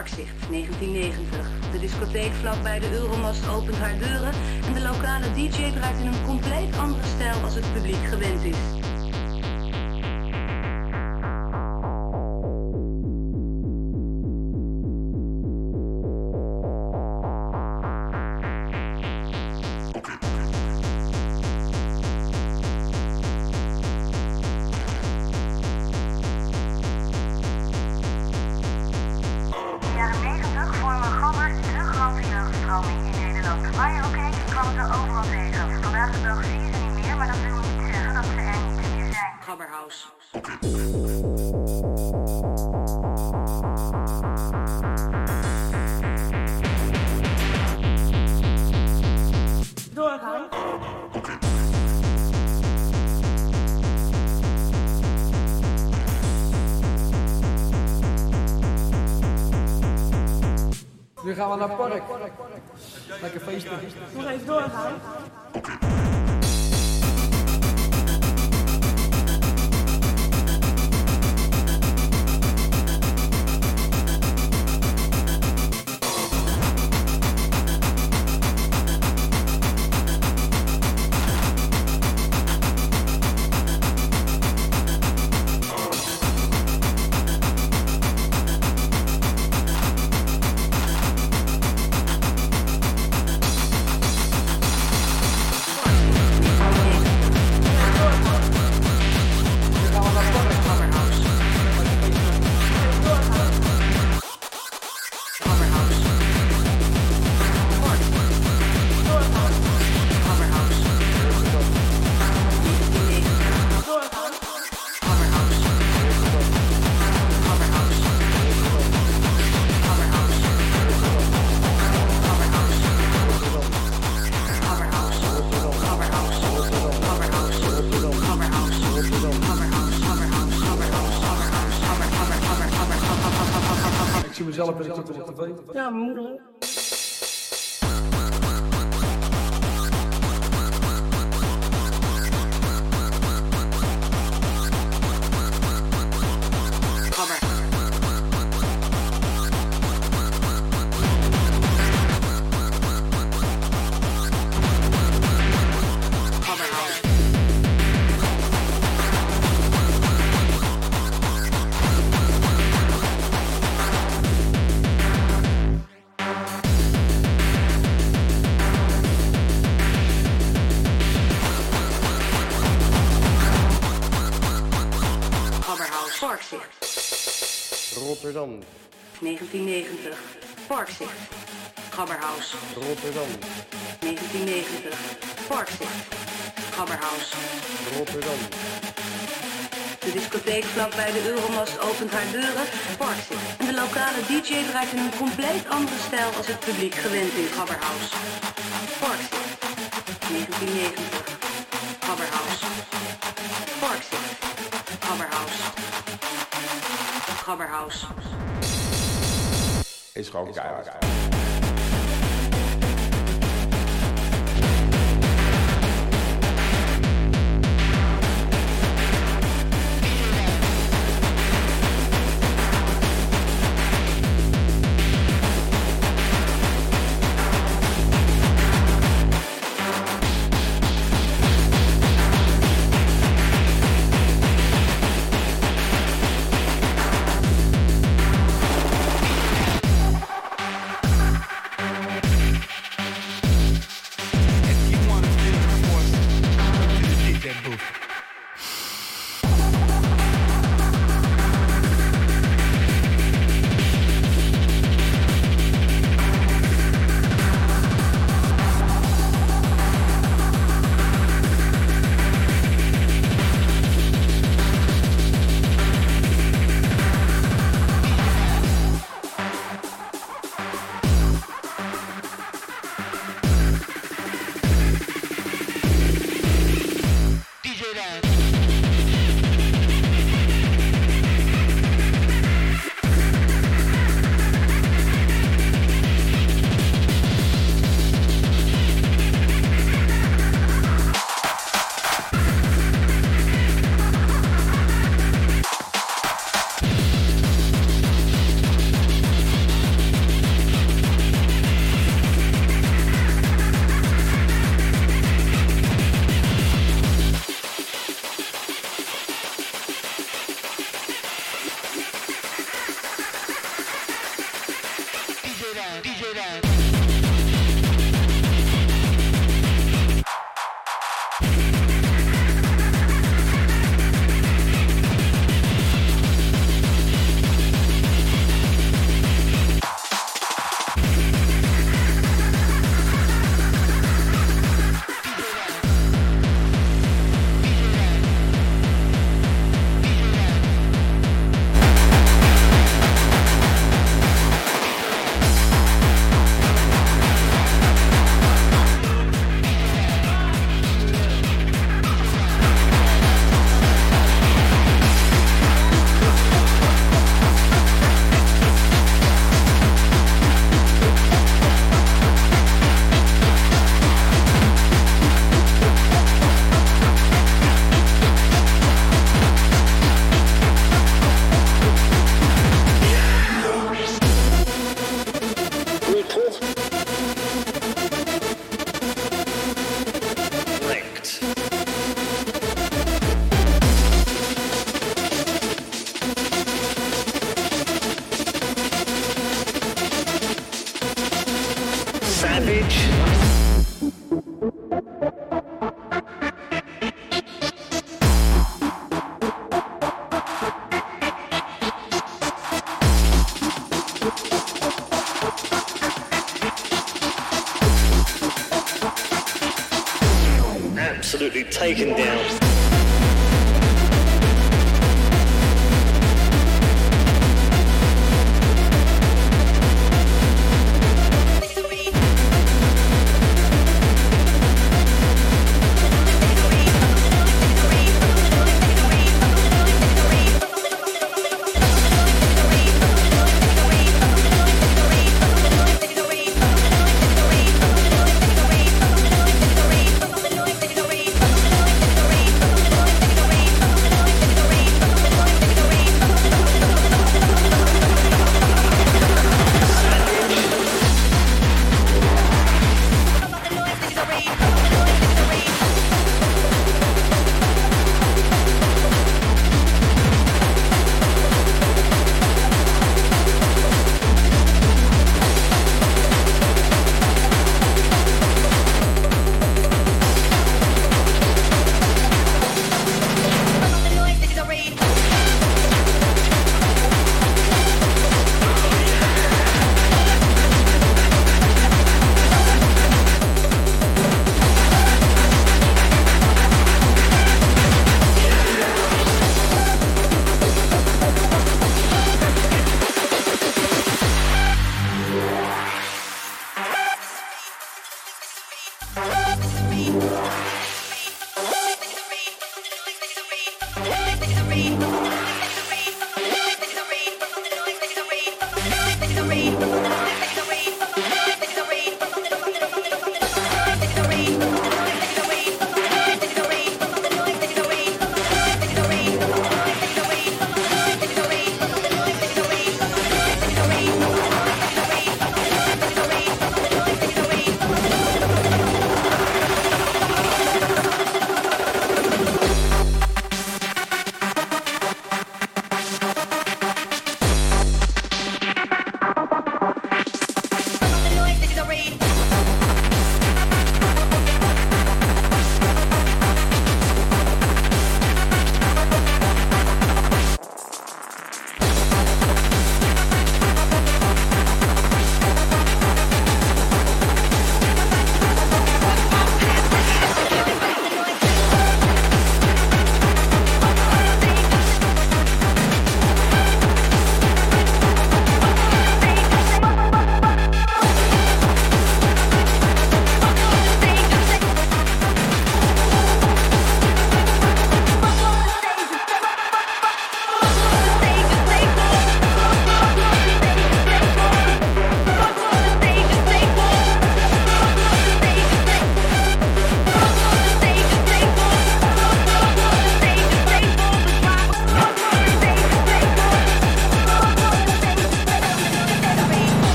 Parkzicht, 1990. De discotheek vlakbij de Euromast opent haar deuren en de lokale DJ draait in een compleet andere stijl als het publiek gewend is. 1990. Parkzicht. Gabberhaus. Rotterdam, 1990. Parkzicht. Gabberhaus. Rotterdam, De discotheek vlakbij de Euromast opent haar deuren. Parkzicht. En de lokale DJ draait in een compleet andere stijl als het publiek gewend is. Gabberhaus. Parkzicht. 1990. Gabberhaus. Parkzicht. Gabberhaus. Gabberhaus. Is gewoon keihard. Taken down.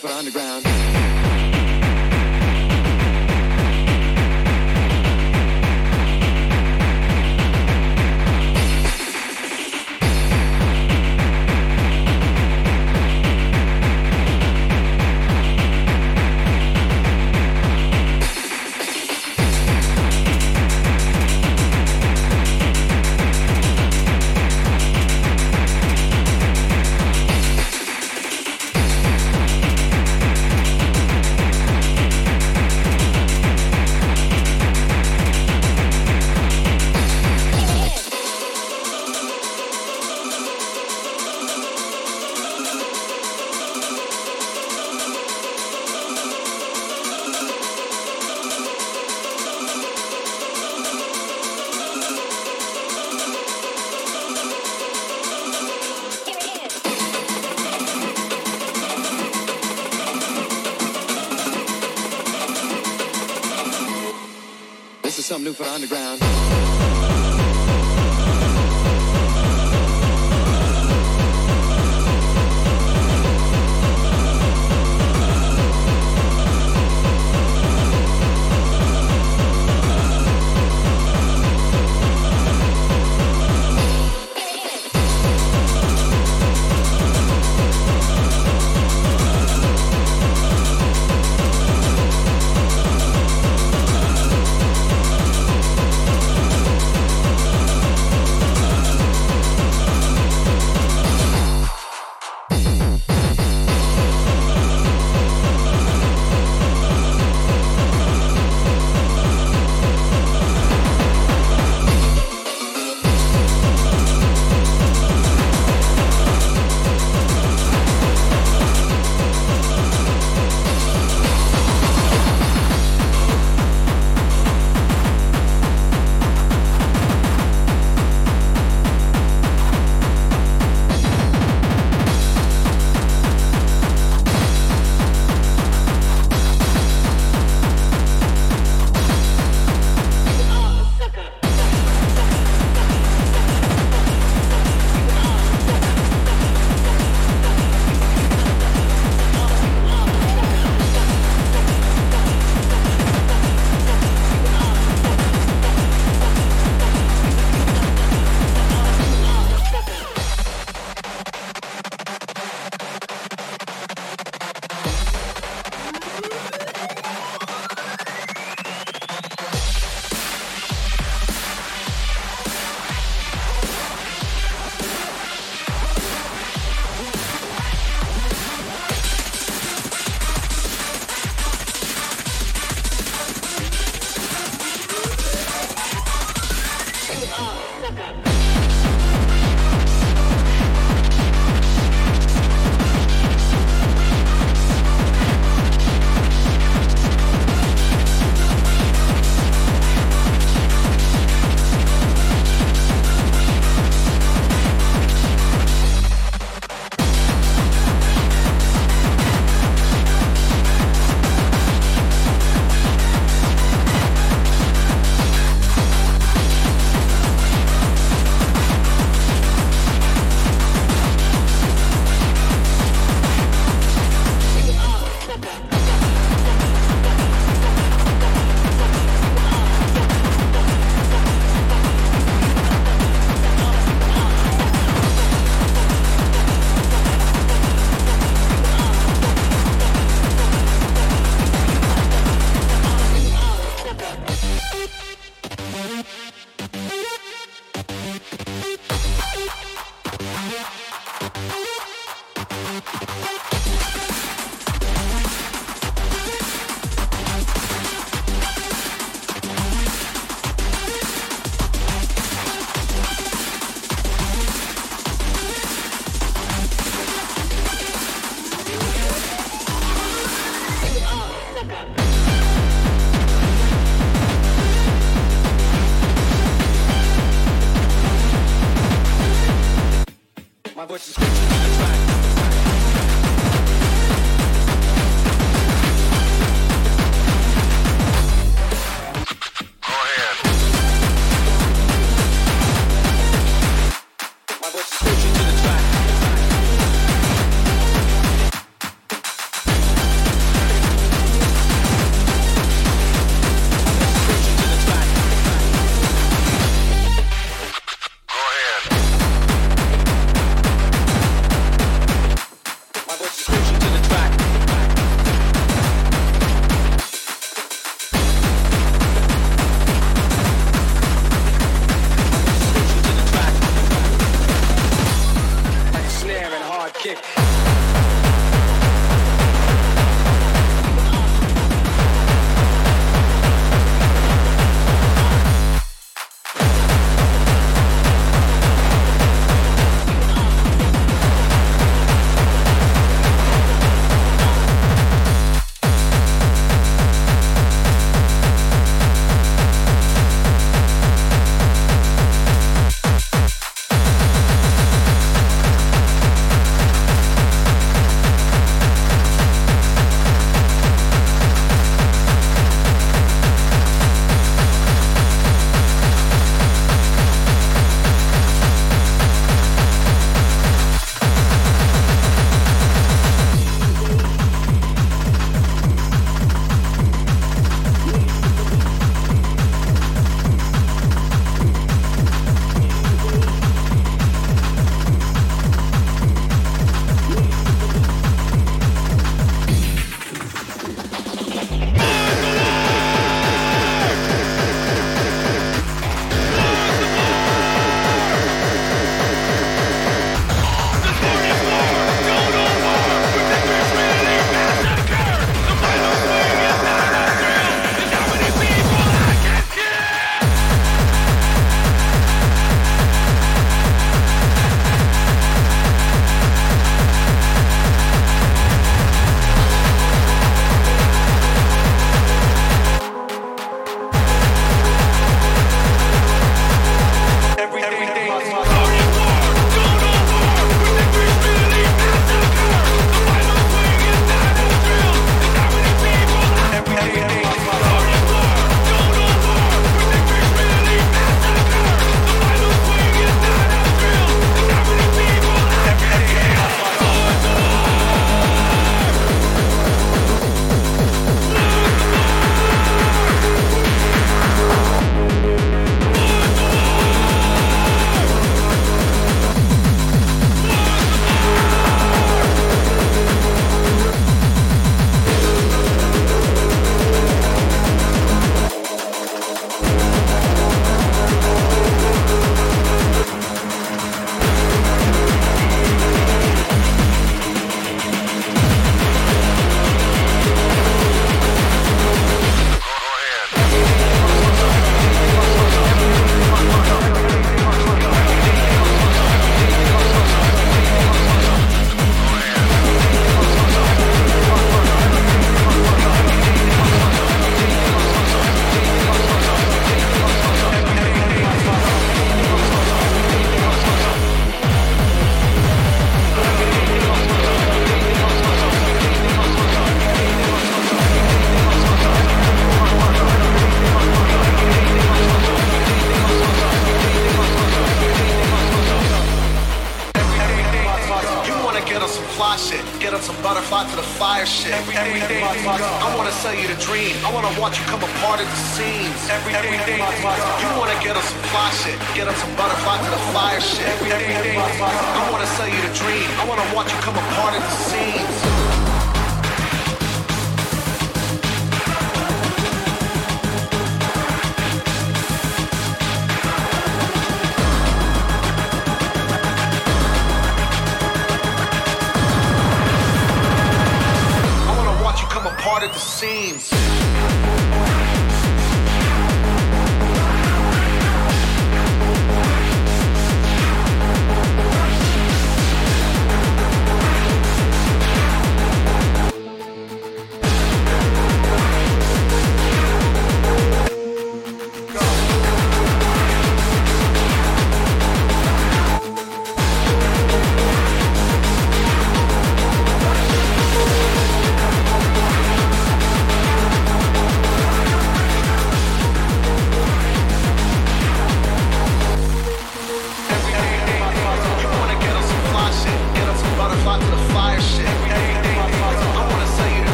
For the underground.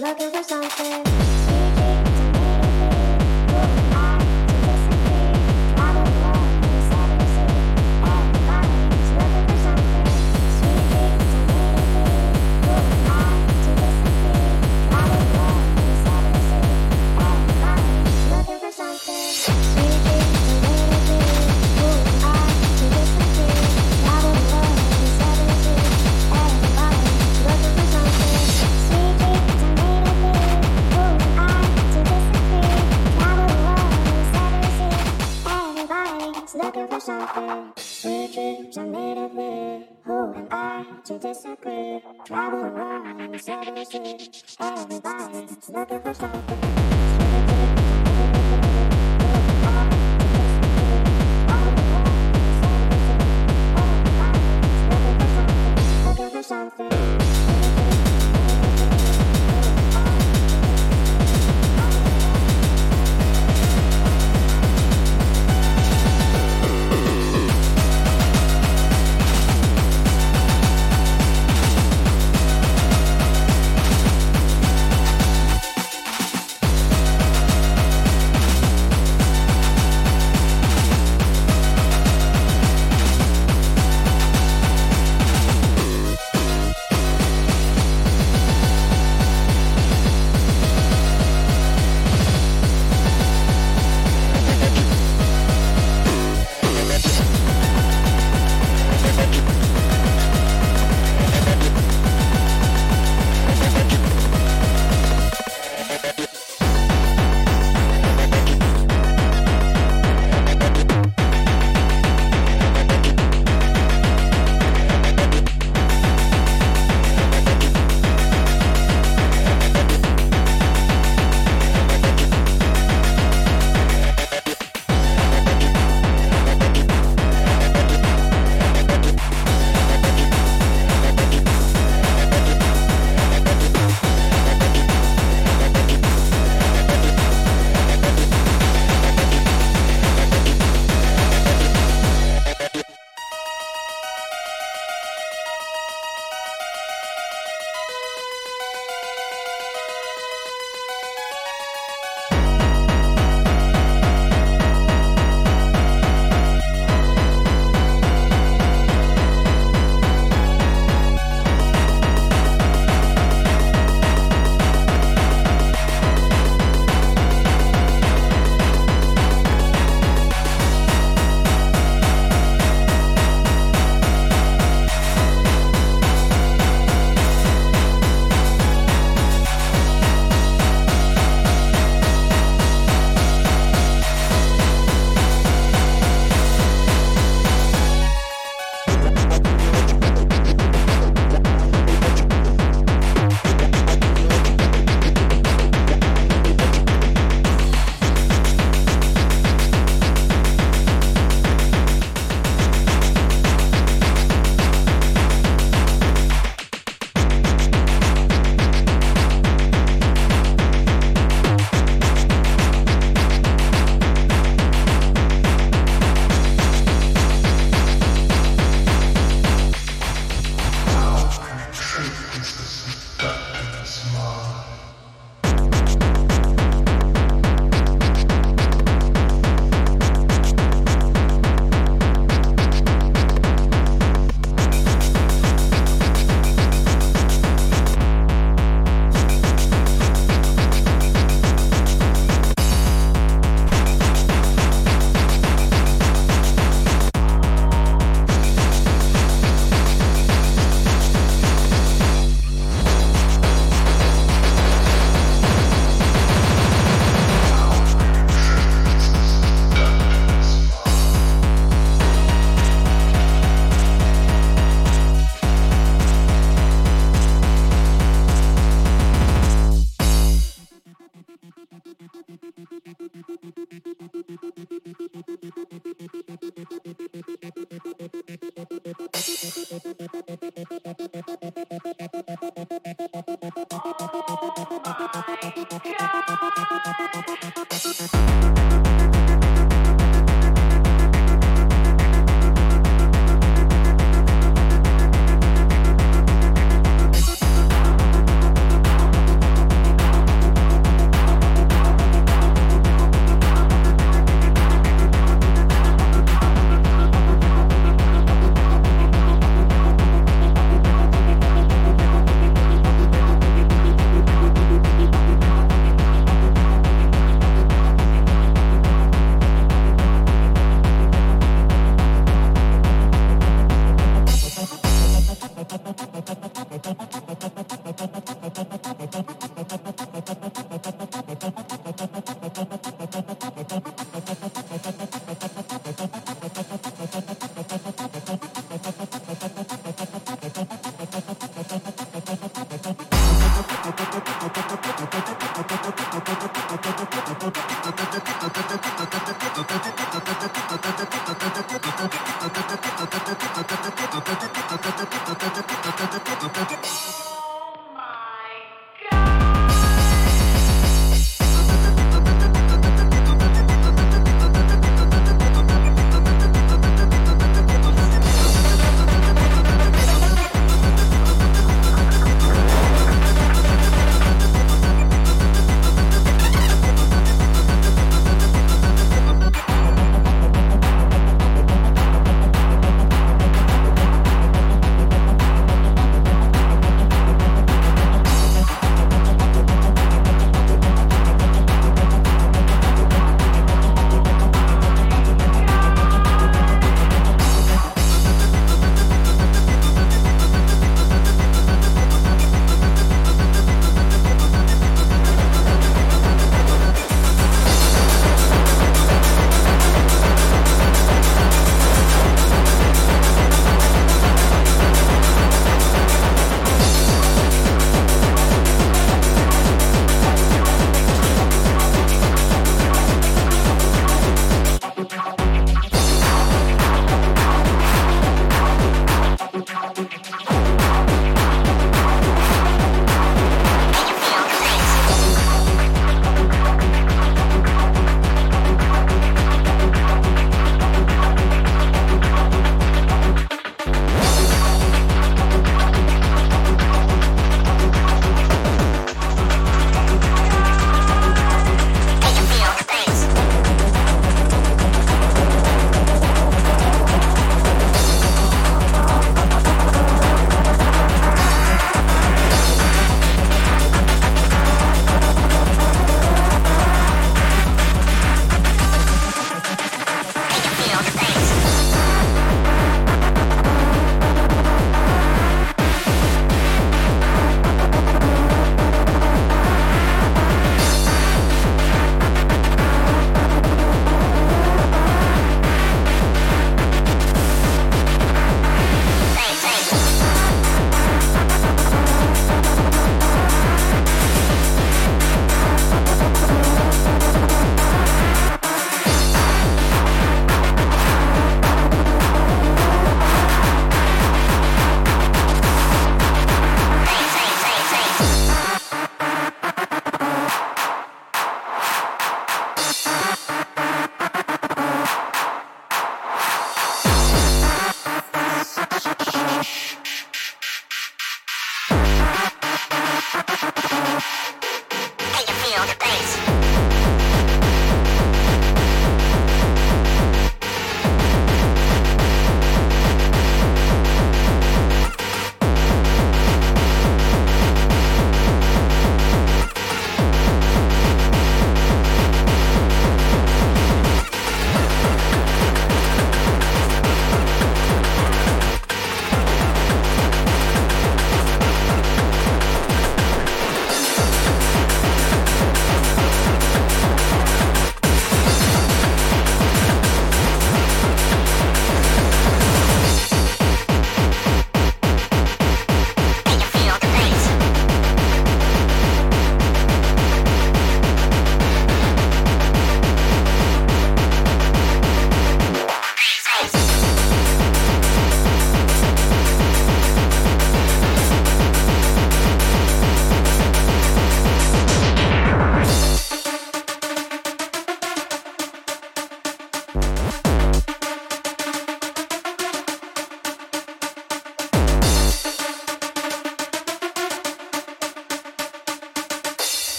Like for something.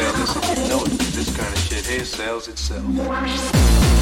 sell this. You know, this kind of shit here sells itself.